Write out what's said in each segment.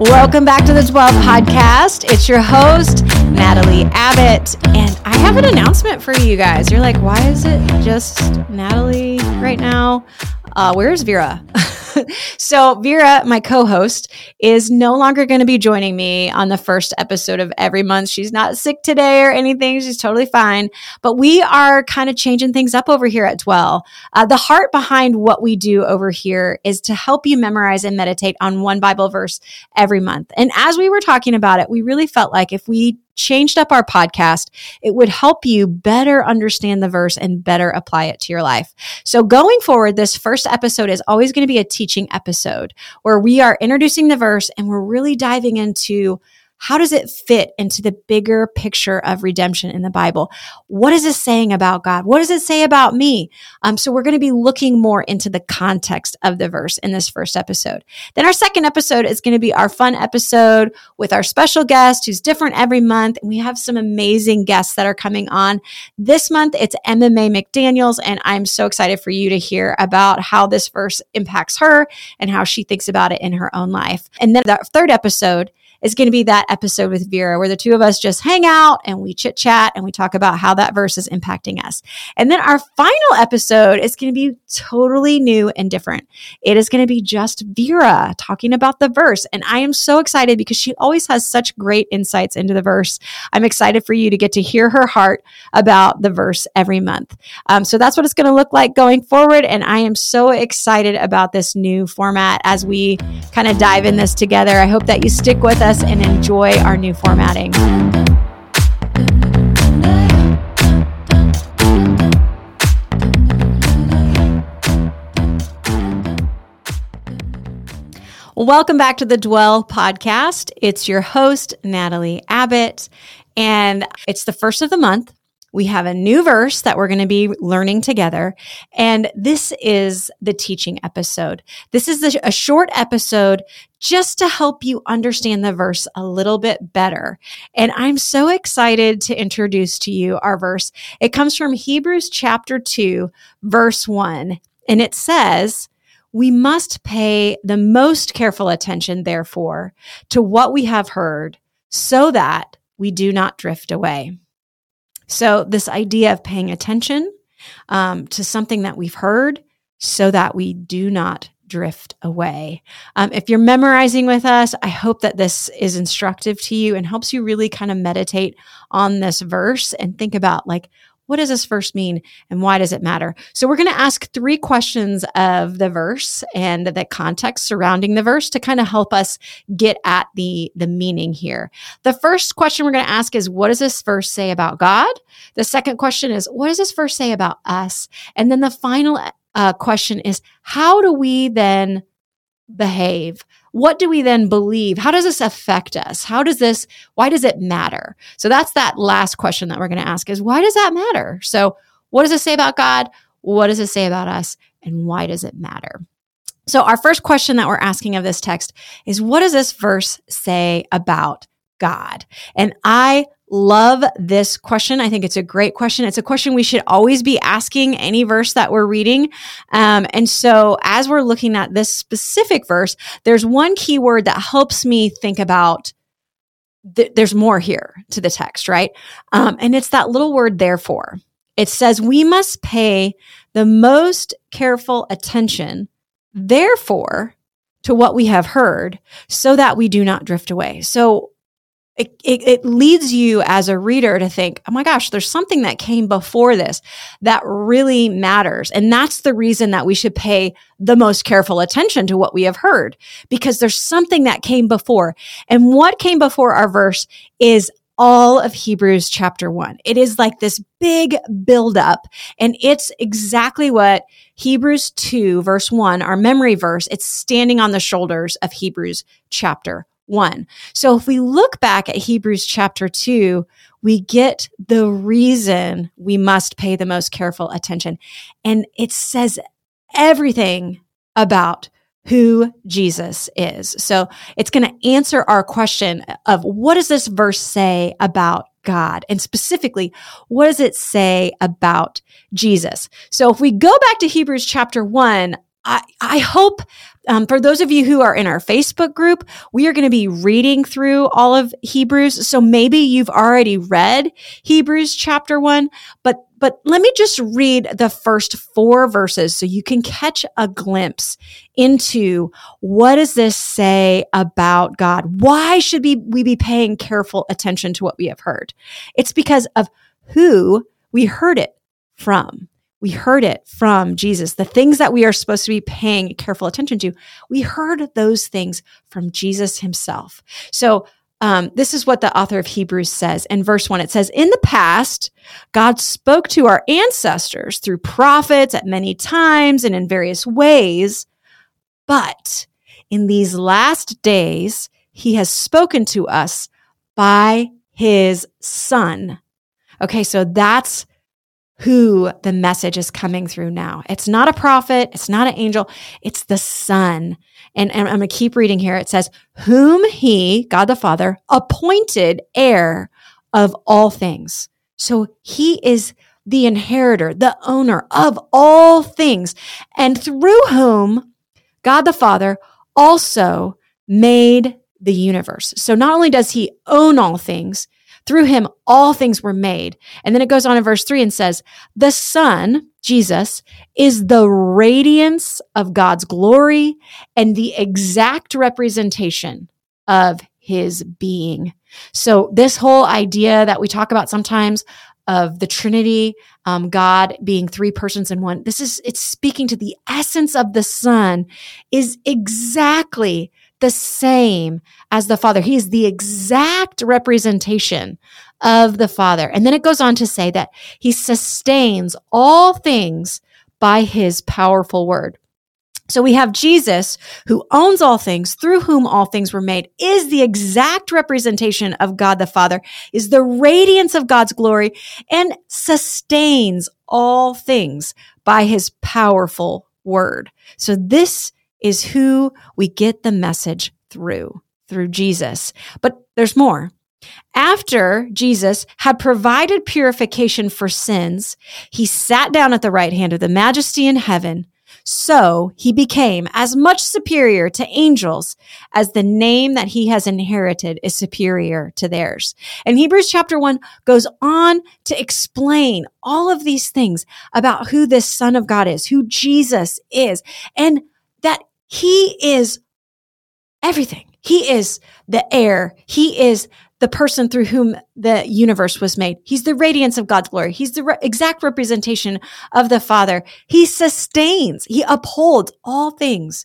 Welcome back to the Dwell Podcast. It's your host, Natalie Abbott. And I have an announcement for you guys. You're like, why is it just Natalie right now? Uh, where's Vera? so, Vera, my co host, is no longer going to be joining me on the first episode of every month. She's not sick today or anything. She's totally fine. But we are kind of changing things up over here at Dwell. Uh, the heart behind what we do over here is to help you memorize and meditate on one Bible verse every month. And as we were talking about it, we really felt like if we changed up our podcast, it would help you better understand the verse and better apply it to your life. So going forward, this first episode is always going to be a teaching episode where we are introducing the verse and we're really diving into how does it fit into the bigger picture of redemption in the Bible? What is this saying about God? What does it say about me? Um, so we're going to be looking more into the context of the verse in this first episode. Then our second episode is going to be our fun episode with our special guest who's different every month. And we have some amazing guests that are coming on. This month, it's Emma McDaniels. And I'm so excited for you to hear about how this verse impacts her and how she thinks about it in her own life. And then the third episode is going to be that episode with Vera where the two of us just hang out and we chit chat and we talk about how that verse is impacting us. And then our final episode is going to be totally new and different. It is going to be just Vera talking about the verse. And I am so excited because she always has such great insights into the verse. I'm excited for you to get to hear her heart about the verse every month. Um, so that's what it's going to look like going forward. And I am so excited about this new format as we kind of dive in this together. I hope that you stick with us us and enjoy our new formatting. Welcome back to the Dwell podcast. It's your host, Natalie Abbott, and it's the first of the month. We have a new verse that we're going to be learning together. And this is the teaching episode. This is a short episode just to help you understand the verse a little bit better. And I'm so excited to introduce to you our verse. It comes from Hebrews chapter 2, verse 1. And it says, we must pay the most careful attention, therefore, to what we have heard so that we do not drift away. So, this idea of paying attention um, to something that we've heard so that we do not drift away. Um, if you're memorizing with us, I hope that this is instructive to you and helps you really kind of meditate on this verse and think about like, what does this verse mean and why does it matter? So we're going to ask three questions of the verse and the context surrounding the verse to kind of help us get at the, the meaning here. The first question we're going to ask is, what does this verse say about God? The second question is, what does this verse say about us? And then the final uh, question is, how do we then behave? What do we then believe? How does this affect us? How does this, why does it matter? So that's that last question that we're going to ask is why does that matter? So what does it say about God? What does it say about us? And why does it matter? So our first question that we're asking of this text is what does this verse say about God? And I love this question. I think it's a great question. It's a question we should always be asking any verse that we're reading. Um, and so as we're looking at this specific verse, there's one key word that helps me think about th- there's more here to the text, right? Um, and it's that little word, therefore. It says, we must pay the most careful attention, therefore, to what we have heard so that we do not drift away. So it, it, it, leads you as a reader to think, oh my gosh, there's something that came before this that really matters. And that's the reason that we should pay the most careful attention to what we have heard, because there's something that came before. And what came before our verse is all of Hebrews chapter one. It is like this big buildup, and it's exactly what Hebrews 2, verse 1, our memory verse, it's standing on the shoulders of Hebrews chapter 1. So if we look back at Hebrews chapter 2, we get the reason we must pay the most careful attention. And it says everything about who Jesus is. So it's going to answer our question of what does this verse say about God? And specifically, what does it say about Jesus? So if we go back to Hebrews chapter 1, I, hope um, for those of you who are in our Facebook group, we are going to be reading through all of Hebrews. So maybe you've already read Hebrews chapter one, but but let me just read the first four verses so you can catch a glimpse into what does this say about God? Why should we, we be paying careful attention to what we have heard? It's because of who we heard it from. We heard it from Jesus. The things that we are supposed to be paying careful attention to, we heard those things from Jesus himself. So um, this is what the author of Hebrews says in verse one. It says, In the past, God spoke to our ancestors through prophets at many times and in various ways. But in these last days, he has spoken to us by his son. Okay, so that's who the message is coming through now. It's not a prophet, it's not an angel, it's the Son. And, and I'm going to keep reading here. It says, Whom he, God the Father, appointed heir of all things. So he is the inheritor, the owner of all things, and through whom God the Father also made the universe. So not only does he own all things, through him, all things were made. And then it goes on in verse three and says, the son, Jesus, is the radiance of God's glory and the exact representation of his being. So this whole idea that we talk about sometimes of the Trinity, um, God being three persons in one. This is, it's speaking to the essence of the Son is exactly the same as the Father. He is the exact representation of the Father. And then it goes on to say that he sustains all things by his powerful word. So we have Jesus who owns all things, through whom all things were made, is the exact representation of God the Father, is the radiance of God's glory, and sustains all things by his powerful word. So this is who we get the message through, through Jesus. But there's more. After Jesus had provided purification for sins, he sat down at the right hand of the majesty in heaven. So he became as much superior to angels as the name that he has inherited is superior to theirs. And Hebrews chapter one goes on to explain all of these things about who this son of God is, who Jesus is, and that he is everything. He is the heir. He is the person through whom the universe was made. He's the radiance of God's glory. He's the re- exact representation of the Father. He sustains, he upholds all things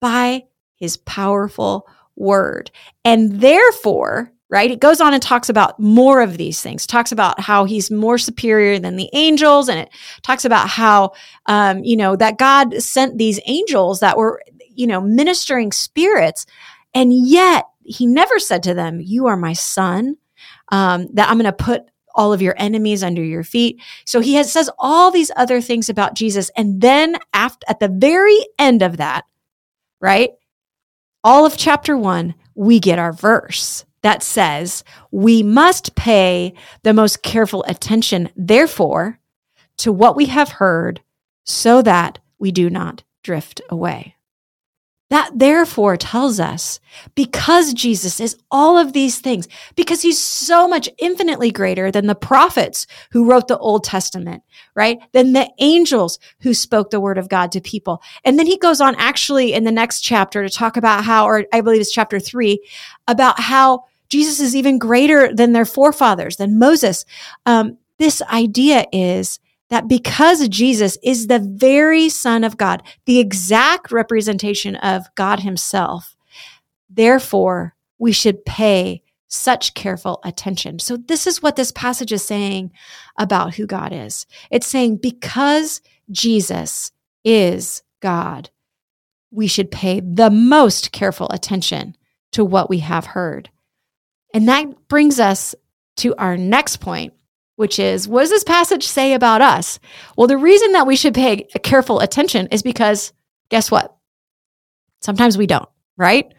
by his powerful word. And therefore, right? It goes on and talks about more of these things, talks about how he's more superior than the angels. And it talks about how, um, you know, that God sent these angels that were you know, ministering spirits. And yet he never said to them, you are my son, um, that I'm going to put all of your enemies under your feet. So he has, says all these other things about Jesus. And then after, at the very end of that, right? All of chapter one, we get our verse that says we must pay the most careful attention, therefore, to what we have heard so that we do not drift away. That therefore tells us because Jesus is all of these things, because he's so much infinitely greater than the prophets who wrote the Old Testament, right? Than the angels who spoke the word of God to people. And then he goes on actually in the next chapter to talk about how, or I believe it's chapter three, about how Jesus is even greater than their forefathers, than Moses. Um, this idea is that because Jesus is the very Son of God, the exact representation of God Himself, therefore we should pay such careful attention. So, this is what this passage is saying about who God is. It's saying because Jesus is God, we should pay the most careful attention to what we have heard. And that brings us to our next point, which is what does this passage say about us? Well, the reason that we should pay careful attention is because guess what? Sometimes we don't, right?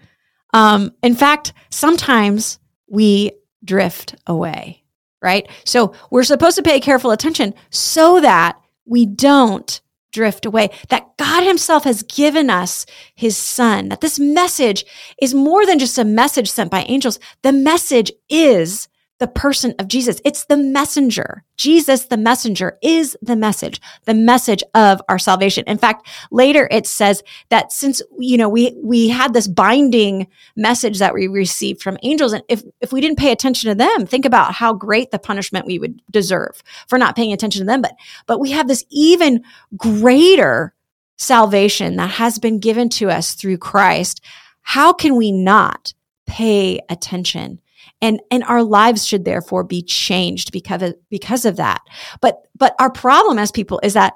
Um, in fact, sometimes we drift away, right? So we're supposed to pay careful attention so that we don't drift away, that God himself has given us his son, that this message is more than just a message sent by angels. The message is the person of Jesus. It's the messenger. Jesus, the messenger, is the message, the message of our salvation. In fact, later it says that since, you know, we, we had this binding message that we received from angels, and if, if we didn't pay attention to them, think about how great the punishment we would deserve for not paying attention to them. But, but we have this even greater salvation that has been given to us through Christ. How can we not pay attention? And and our lives should therefore be changed because of, because of that. But but our problem as people is that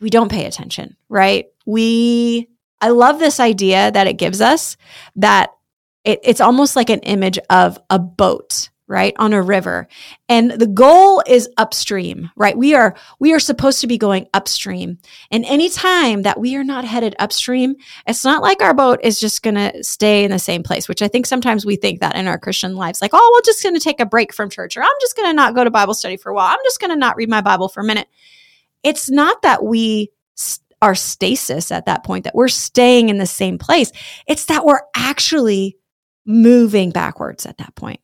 we don't pay attention right? We i love this idea that it gives us that it, it's almost like an image of a boat right on a river. And the goal is upstream right? We are we are supposed to be going upstream. And anytime that we are not headed upstream it's not like our boat is just going to stay in the same place which i think sometimes we think that in our christian lives like oh we're just going to take a break from church or i'm just going to not go to bible study for a while. I'm just going to not read my bible for a minute. It's not that we are stasis at that point that we're staying in the same place. It's that we're actually moving backwards at that point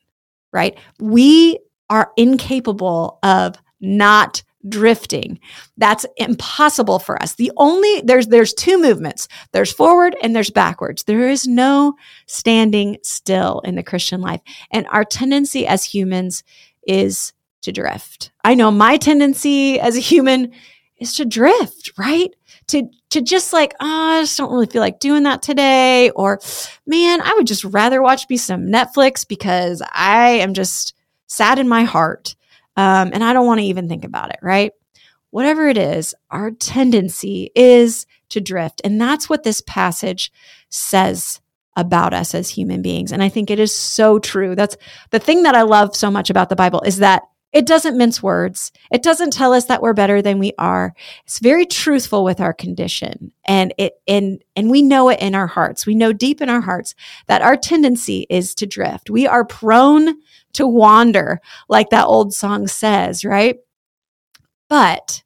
right? We are incapable of not drifting. That's impossible for us. The only there's there's two movements. There's forward and there's backwards. There is no standing still in the Christian life. And our tendency as humans is to drift. I know my tendency as a human is to drift, right? To to just like, oh, I just don't really feel like doing that today. Or man, I would just rather watch me some Netflix because I am just sad in my heart. Um, and I don't want to even think about it, right? Whatever it is, our tendency is to drift. And that's what this passage says about us as human beings. And I think it is so true. That's the thing that I love so much about the Bible is that it doesn't mince words. It doesn't tell us that we're better than we are. It's very truthful with our condition. And it and and we know it in our hearts. We know deep in our hearts that our tendency is to drift. We are prone to wander, like that old song says, right? But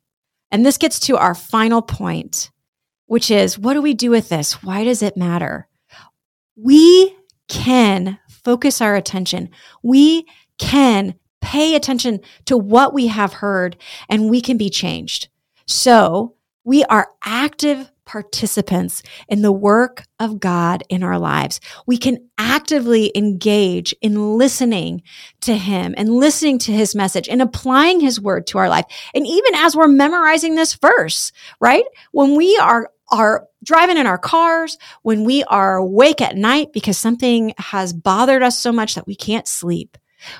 and this gets to our final point, which is what do we do with this? Why does it matter? We can focus our attention. We can pay attention to what we have heard and we can be changed. So we are active participants in the work of God in our lives. We can actively engage in listening to Him and listening to His message and applying His word to our life. And even as we're memorizing this verse, right? When we are are driving in our cars, when we are awake at night because something has bothered us so much that we can't sleep,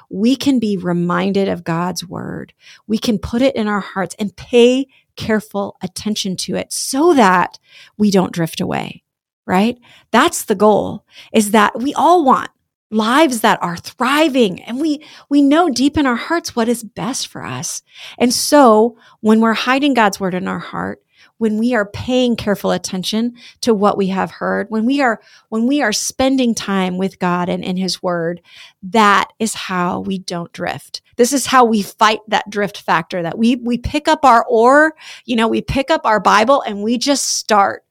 we can be reminded of God's word. We can put it in our hearts and pay careful attention to it so that we don't drift away, right? That's the goal is that we all want lives that are thriving and we we know deep in our hearts what is best for us. And so when we're hiding God's word in our heart, when we are paying careful attention to what we have heard, when we are, when we are spending time with God and in his word, that is how we don't drift. This is how we fight that drift factor that we, we pick up our oar, you know, we pick up our Bible and we just start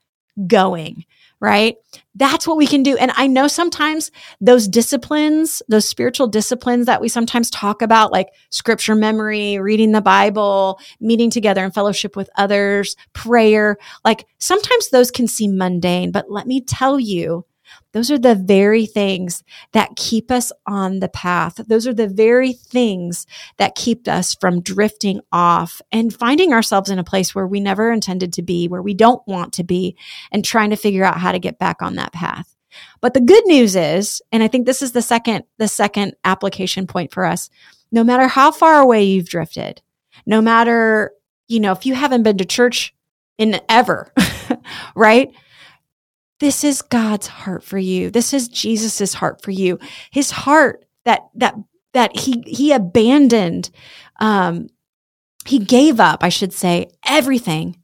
going right? That's what we can do. And I know sometimes those disciplines, those spiritual disciplines that we sometimes talk about, like scripture memory, reading the Bible, meeting together in fellowship with others, prayer, like sometimes those can seem mundane. But let me tell you, those are the very things that keep us on the path. Those are the very things that keep us from drifting off and finding ourselves in a place where we never intended to be, where we don't want to be, and trying to figure out how to get back on that path. But the good news is, and I think this is the second, the second application point for us, no matter how far away you've drifted, no matter, you know, if you haven't been to church in ever, right? This is God's heart for you. This is Jesus's heart for you. His heart that that that he he abandoned um he gave up, I should say, everything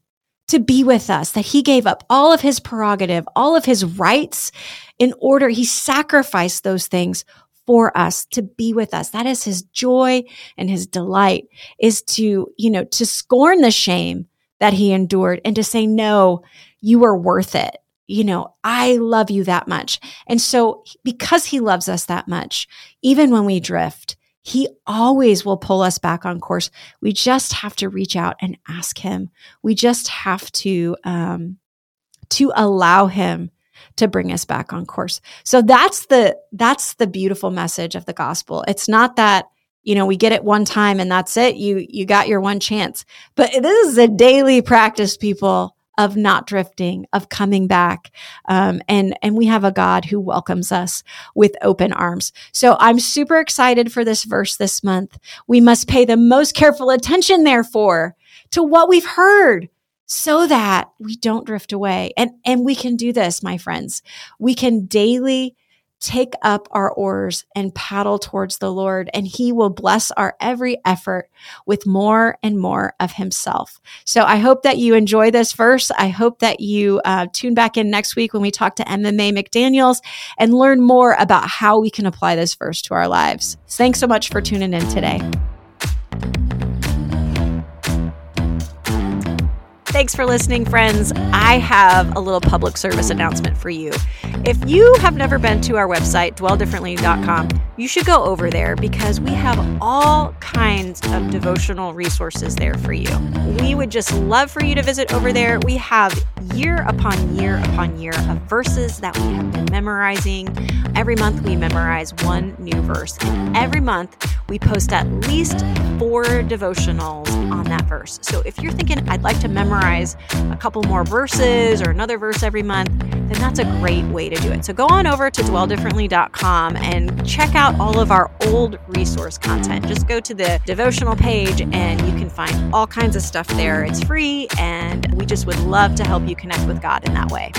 to be with us, that he gave up all of his prerogative, all of his rights in order, he sacrificed those things for us to be with us. That is his joy and his delight is to, you know, to scorn the shame that he endured and to say, no, you are worth it. You know, I love you that much. And so because he loves us that much, even when we drift, he always will pull us back on course. We just have to reach out and ask him. We just have to, um, to allow him to bring us back on course. So that's the, that's the beautiful message of the gospel. It's not that, you know, we get it one time and that's it. You, you got your one chance, but this is a daily practice, people of not drifting, of coming back. Um, and, and we have a God who welcomes us with open arms. So I'm super excited for this verse this month. We must pay the most careful attention, therefore, to what we've heard so that we don't drift away. And, and we can do this, my friends. We can daily take up our oars and paddle towards the Lord, and He will bless our every effort with more and more of Himself. So I hope that you enjoy this verse. I hope that you uh, tune back in next week when we talk to Emma McDaniels and learn more about how we can apply this verse to our lives. Thanks so much for tuning in today. Thanks for listening, friends. I have a little public service announcement for you. If you have never been to our website, dwelldifferently.com, you should go over there because we have all kinds of devotional resources there for you. We would just love for you to visit over there. We have year upon year upon year of verses that we have been memorizing. Every month we memorize one new verse, and every month we post at least four devotionals on that verse. So if you're thinking, I'd like to memorize a couple more verses or another verse every month, then that's a great way to do it. So go on over to dwelldifferently.com and check out all of our old resource content. Just go to the devotional page and you can find all kinds of stuff there. It's free, and we just would love to help you connect with God in that way.